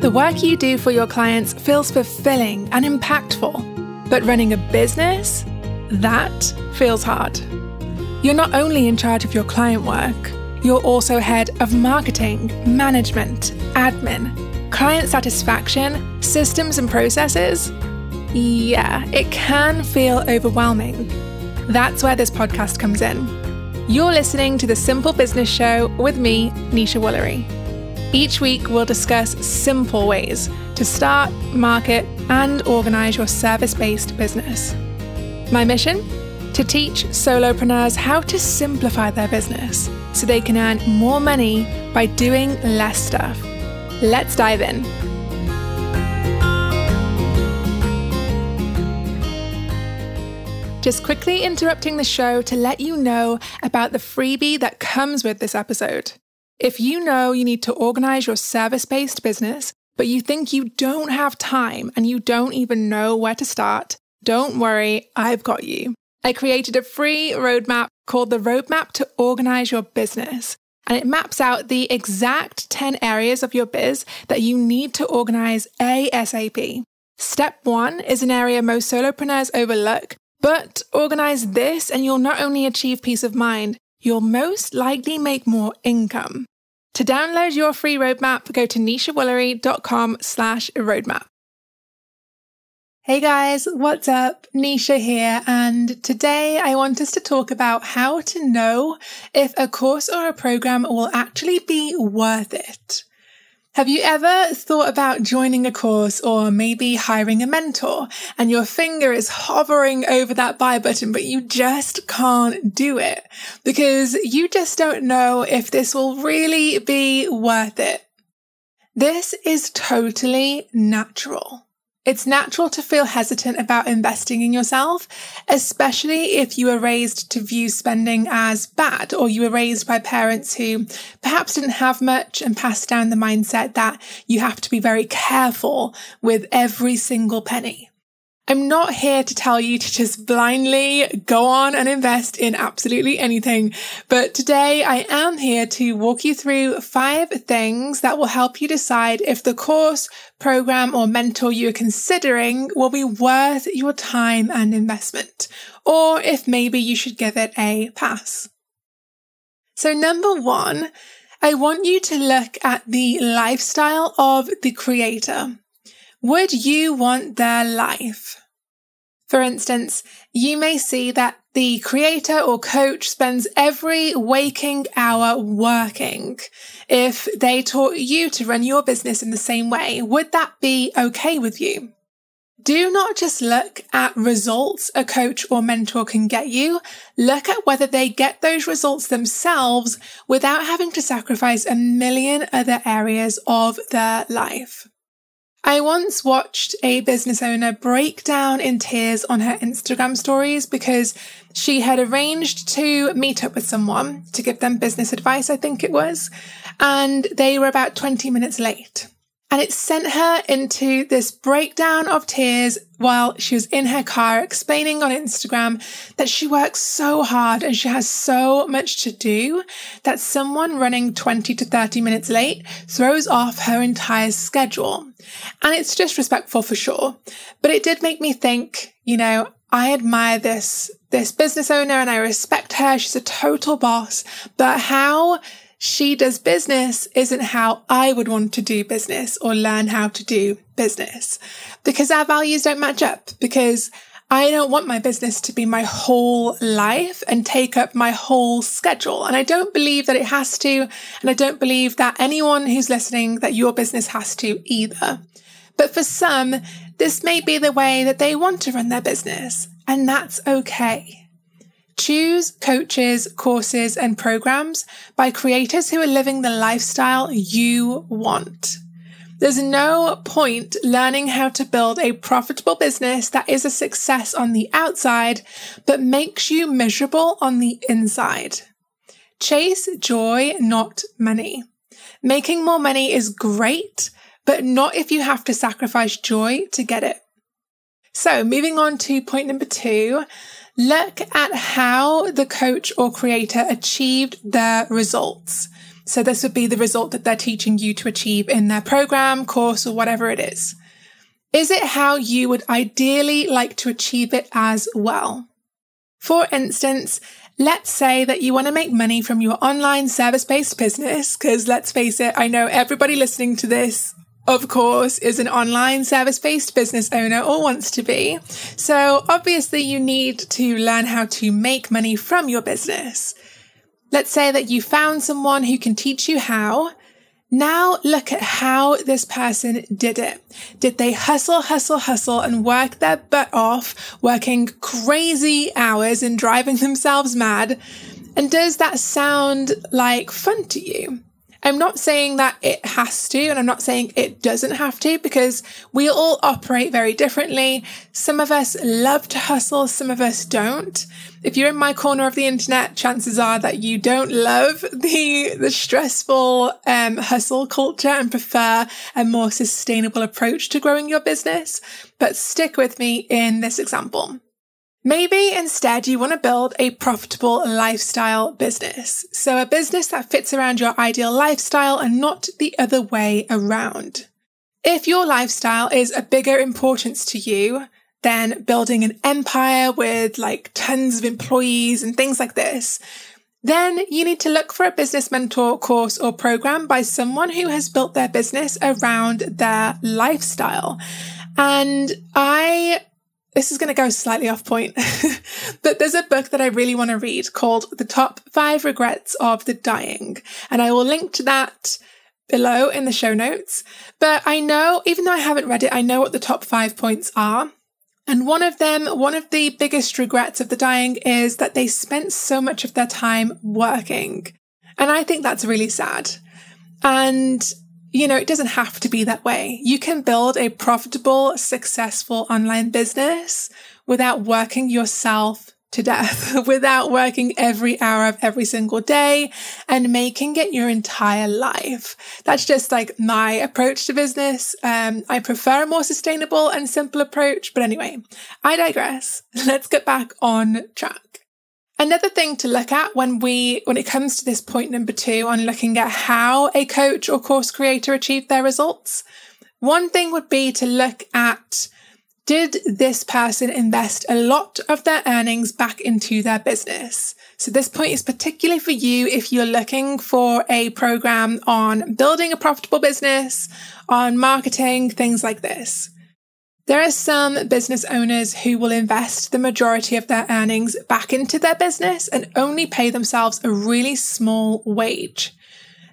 The work you do for your clients feels fulfilling and impactful, but running a business? That feels hard. You're not only in charge of your client work, you're also head of marketing, management, admin, client satisfaction, systems and processes. Yeah, it can feel overwhelming. That's where this podcast comes in. You're listening to the Simple Business Show with me, Nesha Woolery. Each week, we'll discuss simple ways to start, market, and organize your service based business. My mission? To teach solopreneurs how to simplify their business so they can earn more money by doing less stuff. Let's dive in. Just quickly interrupting the show to let you know about the freebie that comes with this episode. If you know you need to organize your service based business, but you think you don't have time and you don't even know where to start, don't worry, I've got you. I created a free roadmap called the Roadmap to Organize Your Business. And it maps out the exact 10 areas of your biz that you need to organize ASAP. Step one is an area most solopreneurs overlook, but organize this and you'll not only achieve peace of mind, you'll most likely make more income. To download your free roadmap, go to neshawoolery.com slash roadmap. Hey guys, what's up? Nesha here, and today I want us to talk about how to know if a course or a program will actually be worth it. Have you ever thought about joining a course or maybe hiring a mentor and your finger is hovering over that buy button, but you just can't do it because you just don't know if this will really be worth it? This is totally natural. It's natural to feel hesitant about investing in yourself, especially if you were raised to view spending as bad or you were raised by parents who perhaps didn't have much and passed down the mindset that you have to be very careful with every single penny. I'm not here to tell you to just blindly go on and invest in absolutely anything, but today I am here to walk you through five things that will help you decide if the course, program, or mentor you're considering will be worth your time and investment, or if maybe you should give it a pass. So number one, I want you to look at the lifestyle of the creator. Would you want their life? For instance, you may see that the creator or coach spends every waking hour working. If they taught you to run your business in the same way, would that be okay with you? Do not just look at results a coach or mentor can get you. Look at whether they get those results themselves without having to sacrifice a million other areas of their life. I once watched a business owner break down in tears on her Instagram stories because she had arranged to meet up with someone to give them business advice, I think it was, and they were about 20 minutes late. And it sent her into this breakdown of tears while she was in her car explaining on Instagram that she works so hard and she has so much to do that someone running 20 to 30 minutes late throws off her entire schedule. And it's disrespectful for sure. But it did make me think, you know, I admire this, this business owner and I respect her. She's a total boss, but how she does business isn't how I would want to do business or learn how to do business because our values don't match up because I don't want my business to be my whole life and take up my whole schedule. And I don't believe that it has to. And I don't believe that anyone who's listening that your business has to either. But for some, this may be the way that they want to run their business and that's okay. Choose coaches, courses, and programs by creators who are living the lifestyle you want. There's no point learning how to build a profitable business that is a success on the outside, but makes you miserable on the inside. Chase joy, not money. Making more money is great, but not if you have to sacrifice joy to get it. So moving on to point number two, Look at how the coach or creator achieved their results. So this would be the result that they're teaching you to achieve in their program, course, or whatever it is. Is it how you would ideally like to achieve it as well? For instance, let's say that you want to make money from your online service based business, because let's face it, I know everybody listening to this of course, is an online service based business owner or wants to be. So obviously you need to learn how to make money from your business. Let's say that you found someone who can teach you how. Now look at how this person did it. Did they hustle, hustle, hustle and work their butt off, working crazy hours and driving themselves mad? And does that sound like fun to you? I'm not saying that it has to, and I'm not saying it doesn't have to, because we all operate very differently. Some of us love to hustle, some of us don't. If you're in my corner of the internet, chances are that you don't love the, the stressful, um, hustle culture and prefer a more sustainable approach to growing your business. But stick with me in this example. Maybe instead you want to build a profitable lifestyle business. So a business that fits around your ideal lifestyle and not the other way around. If your lifestyle is a bigger importance to you than building an empire with like tons of employees and things like this, then you need to look for a business mentor course or program by someone who has built their business around their lifestyle. And I this is going to go slightly off point, but there's a book that I really want to read called The Top Five Regrets of the Dying. And I will link to that below in the show notes. But I know, even though I haven't read it, I know what the top five points are. And one of them, one of the biggest regrets of the dying is that they spent so much of their time working. And I think that's really sad. And you know, it doesn't have to be that way. You can build a profitable, successful online business without working yourself to death, without working every hour of every single day and making it your entire life. That's just like my approach to business. Um, I prefer a more sustainable and simple approach. But anyway, I digress. Let's get back on track. Another thing to look at when we, when it comes to this point number two on looking at how a coach or course creator achieved their results, one thing would be to look at did this person invest a lot of their earnings back into their business? So this point is particularly for you if you're looking for a program on building a profitable business, on marketing, things like this. There are some business owners who will invest the majority of their earnings back into their business and only pay themselves a really small wage.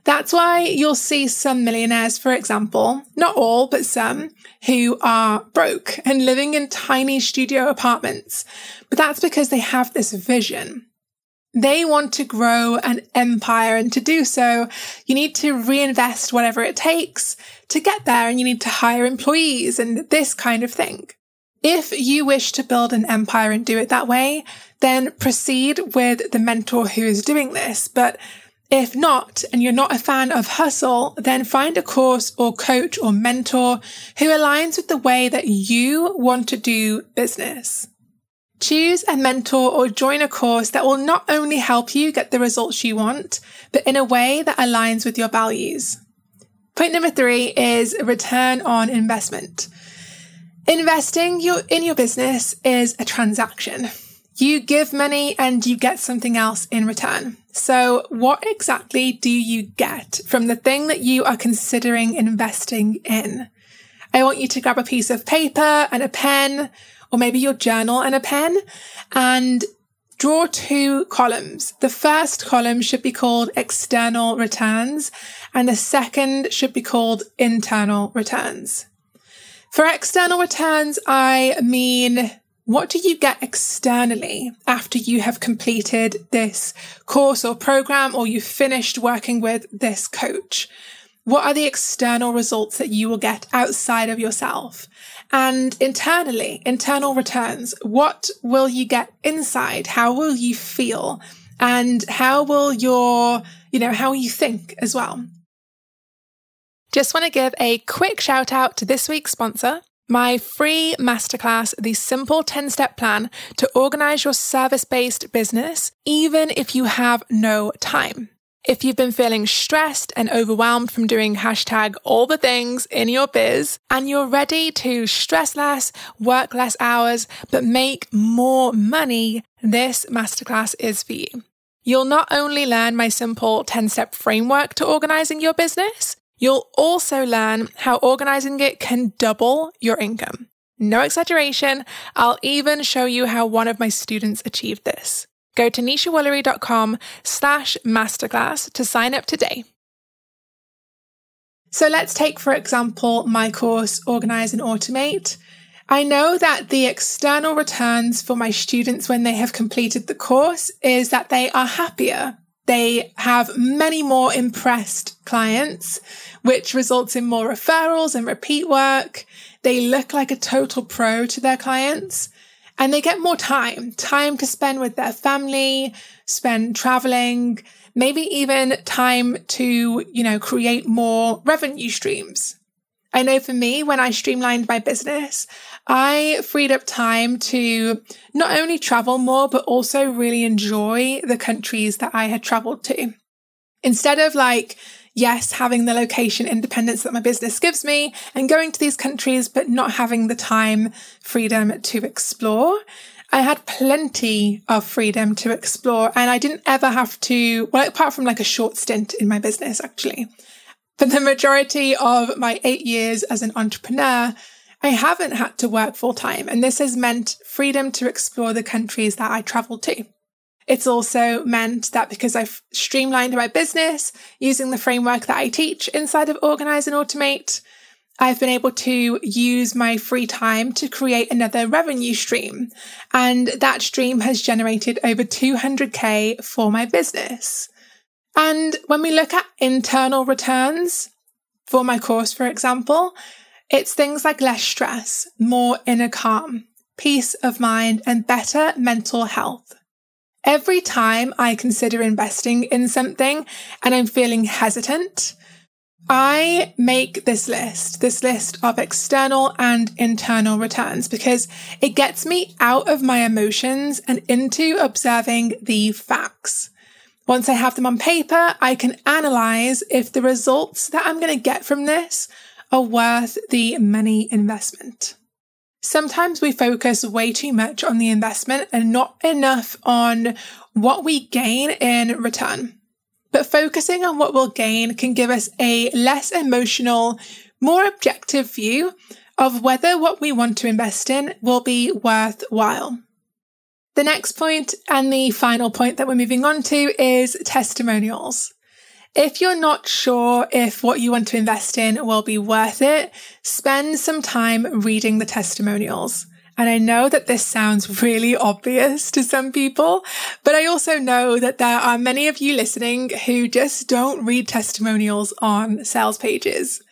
That's why you'll see some millionaires, for example, not all, but some, who are broke and living in tiny studio apartments. But that's because they have this vision. They want to grow an empire and to do so, you need to reinvest whatever it takes to get there and you need to hire employees and this kind of thing. If you wish to build an empire and do it that way, then proceed with the mentor who is doing this. But if not, and you're not a fan of hustle, then find a course or coach or mentor who aligns with the way that you want to do business. Choose a mentor or join a course that will not only help you get the results you want, but in a way that aligns with your values. Point number three is return on investment. Investing your, in your business is a transaction. You give money and you get something else in return. So what exactly do you get from the thing that you are considering investing in? I want you to grab a piece of paper and a pen, or maybe your journal and a pen and Draw two columns. The first column should be called external returns and the second should be called internal returns. For external returns, I mean, what do you get externally after you have completed this course or program or you've finished working with this coach? What are the external results that you will get outside of yourself? And internally, internal returns, what will you get inside? How will you feel? And how will your, you know, how you think as well? Just want to give a quick shout out to this week's sponsor, my free masterclass, The Simple 10 Step Plan to Organize Your Service Based Business, even if you have no time. If you've been feeling stressed and overwhelmed from doing hashtag all the things in your biz and you're ready to stress less, work less hours, but make more money, this masterclass is for you. You'll not only learn my simple 10 step framework to organizing your business, you'll also learn how organizing it can double your income. No exaggeration, I'll even show you how one of my students achieved this. Go to neshawoolery.com slash masterclass to sign up today. So let's take, for example, my course, Organize and Automate. I know that the external returns for my students when they have completed the course is that they are happier. They have many more impressed clients, which results in more referrals and repeat work. They look like a total pro to their clients and they get more time, time to spend with their family, spend traveling, maybe even time to, you know, create more revenue streams. I know for me, when I streamlined my business, I freed up time to not only travel more, but also really enjoy the countries that I had traveled to. Instead of like yes, having the location independence that my business gives me and going to these countries, but not having the time freedom to explore. I had plenty of freedom to explore and I didn't ever have to, well, apart from like a short stint in my business, actually. For the majority of my eight years as an entrepreneur, I haven't had to work full time. And this has meant freedom to explore the countries that I travel to. It's also meant that because I've streamlined my business using the framework that I teach inside of Organize and Automate, I've been able to use my free time to create another revenue stream. And that stream has generated over 200k for my business. And when we look at internal returns for my course, for example, it's things like less stress, more inner calm, peace of mind, and better mental health. Every time I consider investing in something and I'm feeling hesitant, I make this list, this list of external and internal returns because it gets me out of my emotions and into observing the facts. Once I have them on paper, I can analyze if the results that I'm going to get from this are worth the money investment. Sometimes we focus way too much on the investment and not enough on what we gain in return. But focusing on what we'll gain can give us a less emotional, more objective view of whether what we want to invest in will be worthwhile. The next point and the final point that we're moving on to is testimonials. If you're not sure if what you want to invest in will be worth it, spend some time reading the testimonials. And I know that this sounds really obvious to some people, but I also know that there are many of you listening who just don't read testimonials on sales pages.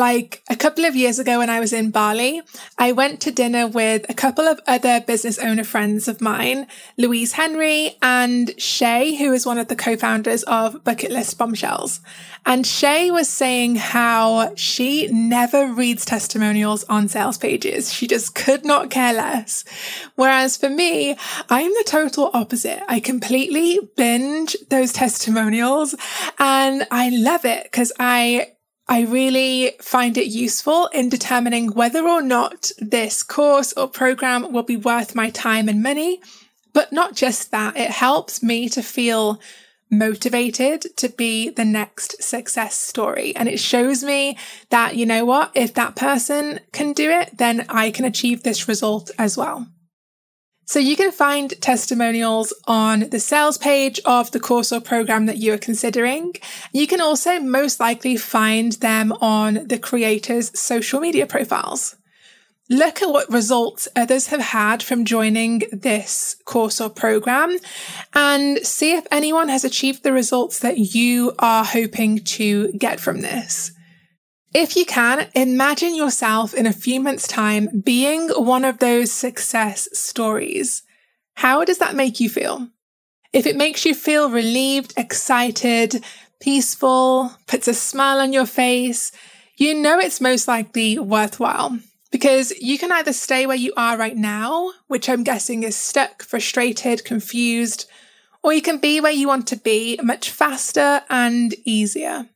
Like a couple of years ago when I was in Bali, I went to dinner with a couple of other business owner friends of mine, Louise Henry and Shay, who is one of the co-founders of Bucket List Bombshells. And Shay was saying how she never reads testimonials on sales pages. She just could not care less. Whereas for me, I'm the total opposite. I completely binge those testimonials and I love it because I I really find it useful in determining whether or not this course or program will be worth my time and money. But not just that, it helps me to feel motivated to be the next success story. And it shows me that, you know what, if that person can do it, then I can achieve this result as well. So you can find testimonials on the sales page of the course or program that you are considering. You can also most likely find them on the creator's social media profiles. Look at what results others have had from joining this course or program and see if anyone has achieved the results that you are hoping to get from this. If you can, imagine yourself in a few months' time being one of those success stories. How does that make you feel? If it makes you feel relieved, excited, peaceful, puts a smile on your face, you know it's most likely worthwhile because you can either stay where you are right now, which I'm guessing is stuck, frustrated, confused, or you can be where you want to be much faster and easier.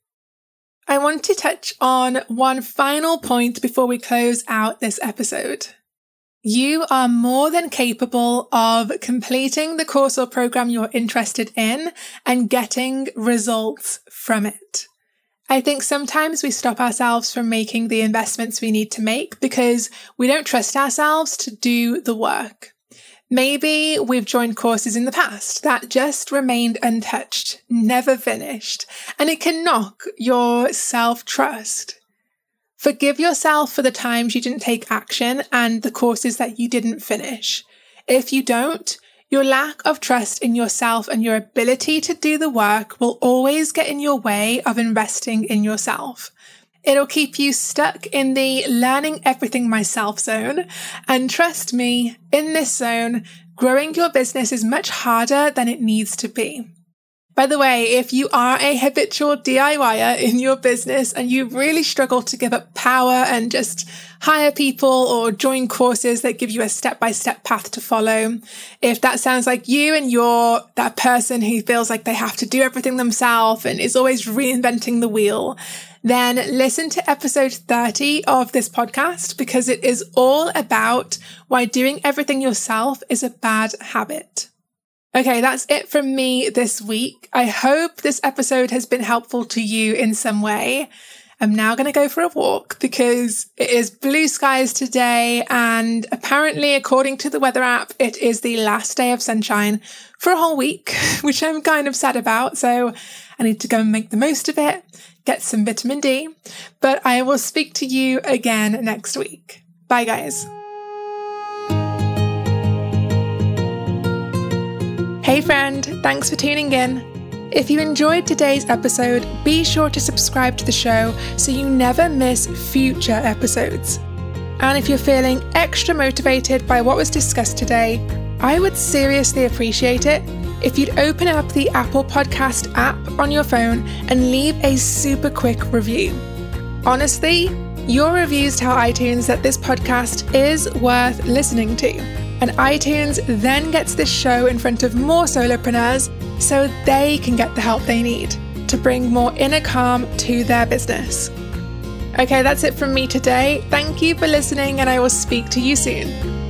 I want to touch on one final point before we close out this episode. You are more than capable of completing the course or program you're interested in and getting results from it. I think sometimes we stop ourselves from making the investments we need to make because we don't trust ourselves to do the work. Maybe we've joined courses in the past that just remained untouched, never finished, and it can knock your self trust. Forgive yourself for the times you didn't take action and the courses that you didn't finish. If you don't, your lack of trust in yourself and your ability to do the work will always get in your way of investing in yourself. It'll keep you stuck in the learning everything myself zone. And trust me, in this zone, growing your business is much harder than it needs to be. By the way, if you are a habitual DIYer in your business and you really struggle to give up power and just hire people or join courses that give you a step by step path to follow, if that sounds like you and you're that person who feels like they have to do everything themselves and is always reinventing the wheel, then listen to episode 30 of this podcast because it is all about why doing everything yourself is a bad habit. Okay, that's it from me this week. I hope this episode has been helpful to you in some way. I'm now going to go for a walk because it is blue skies today. And apparently, according to the weather app, it is the last day of sunshine for a whole week, which I'm kind of sad about. So I need to go and make the most of it, get some vitamin D. But I will speak to you again next week. Bye, guys. Hey friend, thanks for tuning in. If you enjoyed today's episode, be sure to subscribe to the show so you never miss future episodes. And if you're feeling extra motivated by what was discussed today, I would seriously appreciate it if you'd open up the Apple Podcast app on your phone and leave a super quick review. Honestly, your reviews tell iTunes that this podcast is worth listening to and iTunes then gets this show in front of more solopreneurs so they can get the help they need to bring more inner calm to their business. Okay, that's it from me today. Thank you for listening, and I will speak to you soon.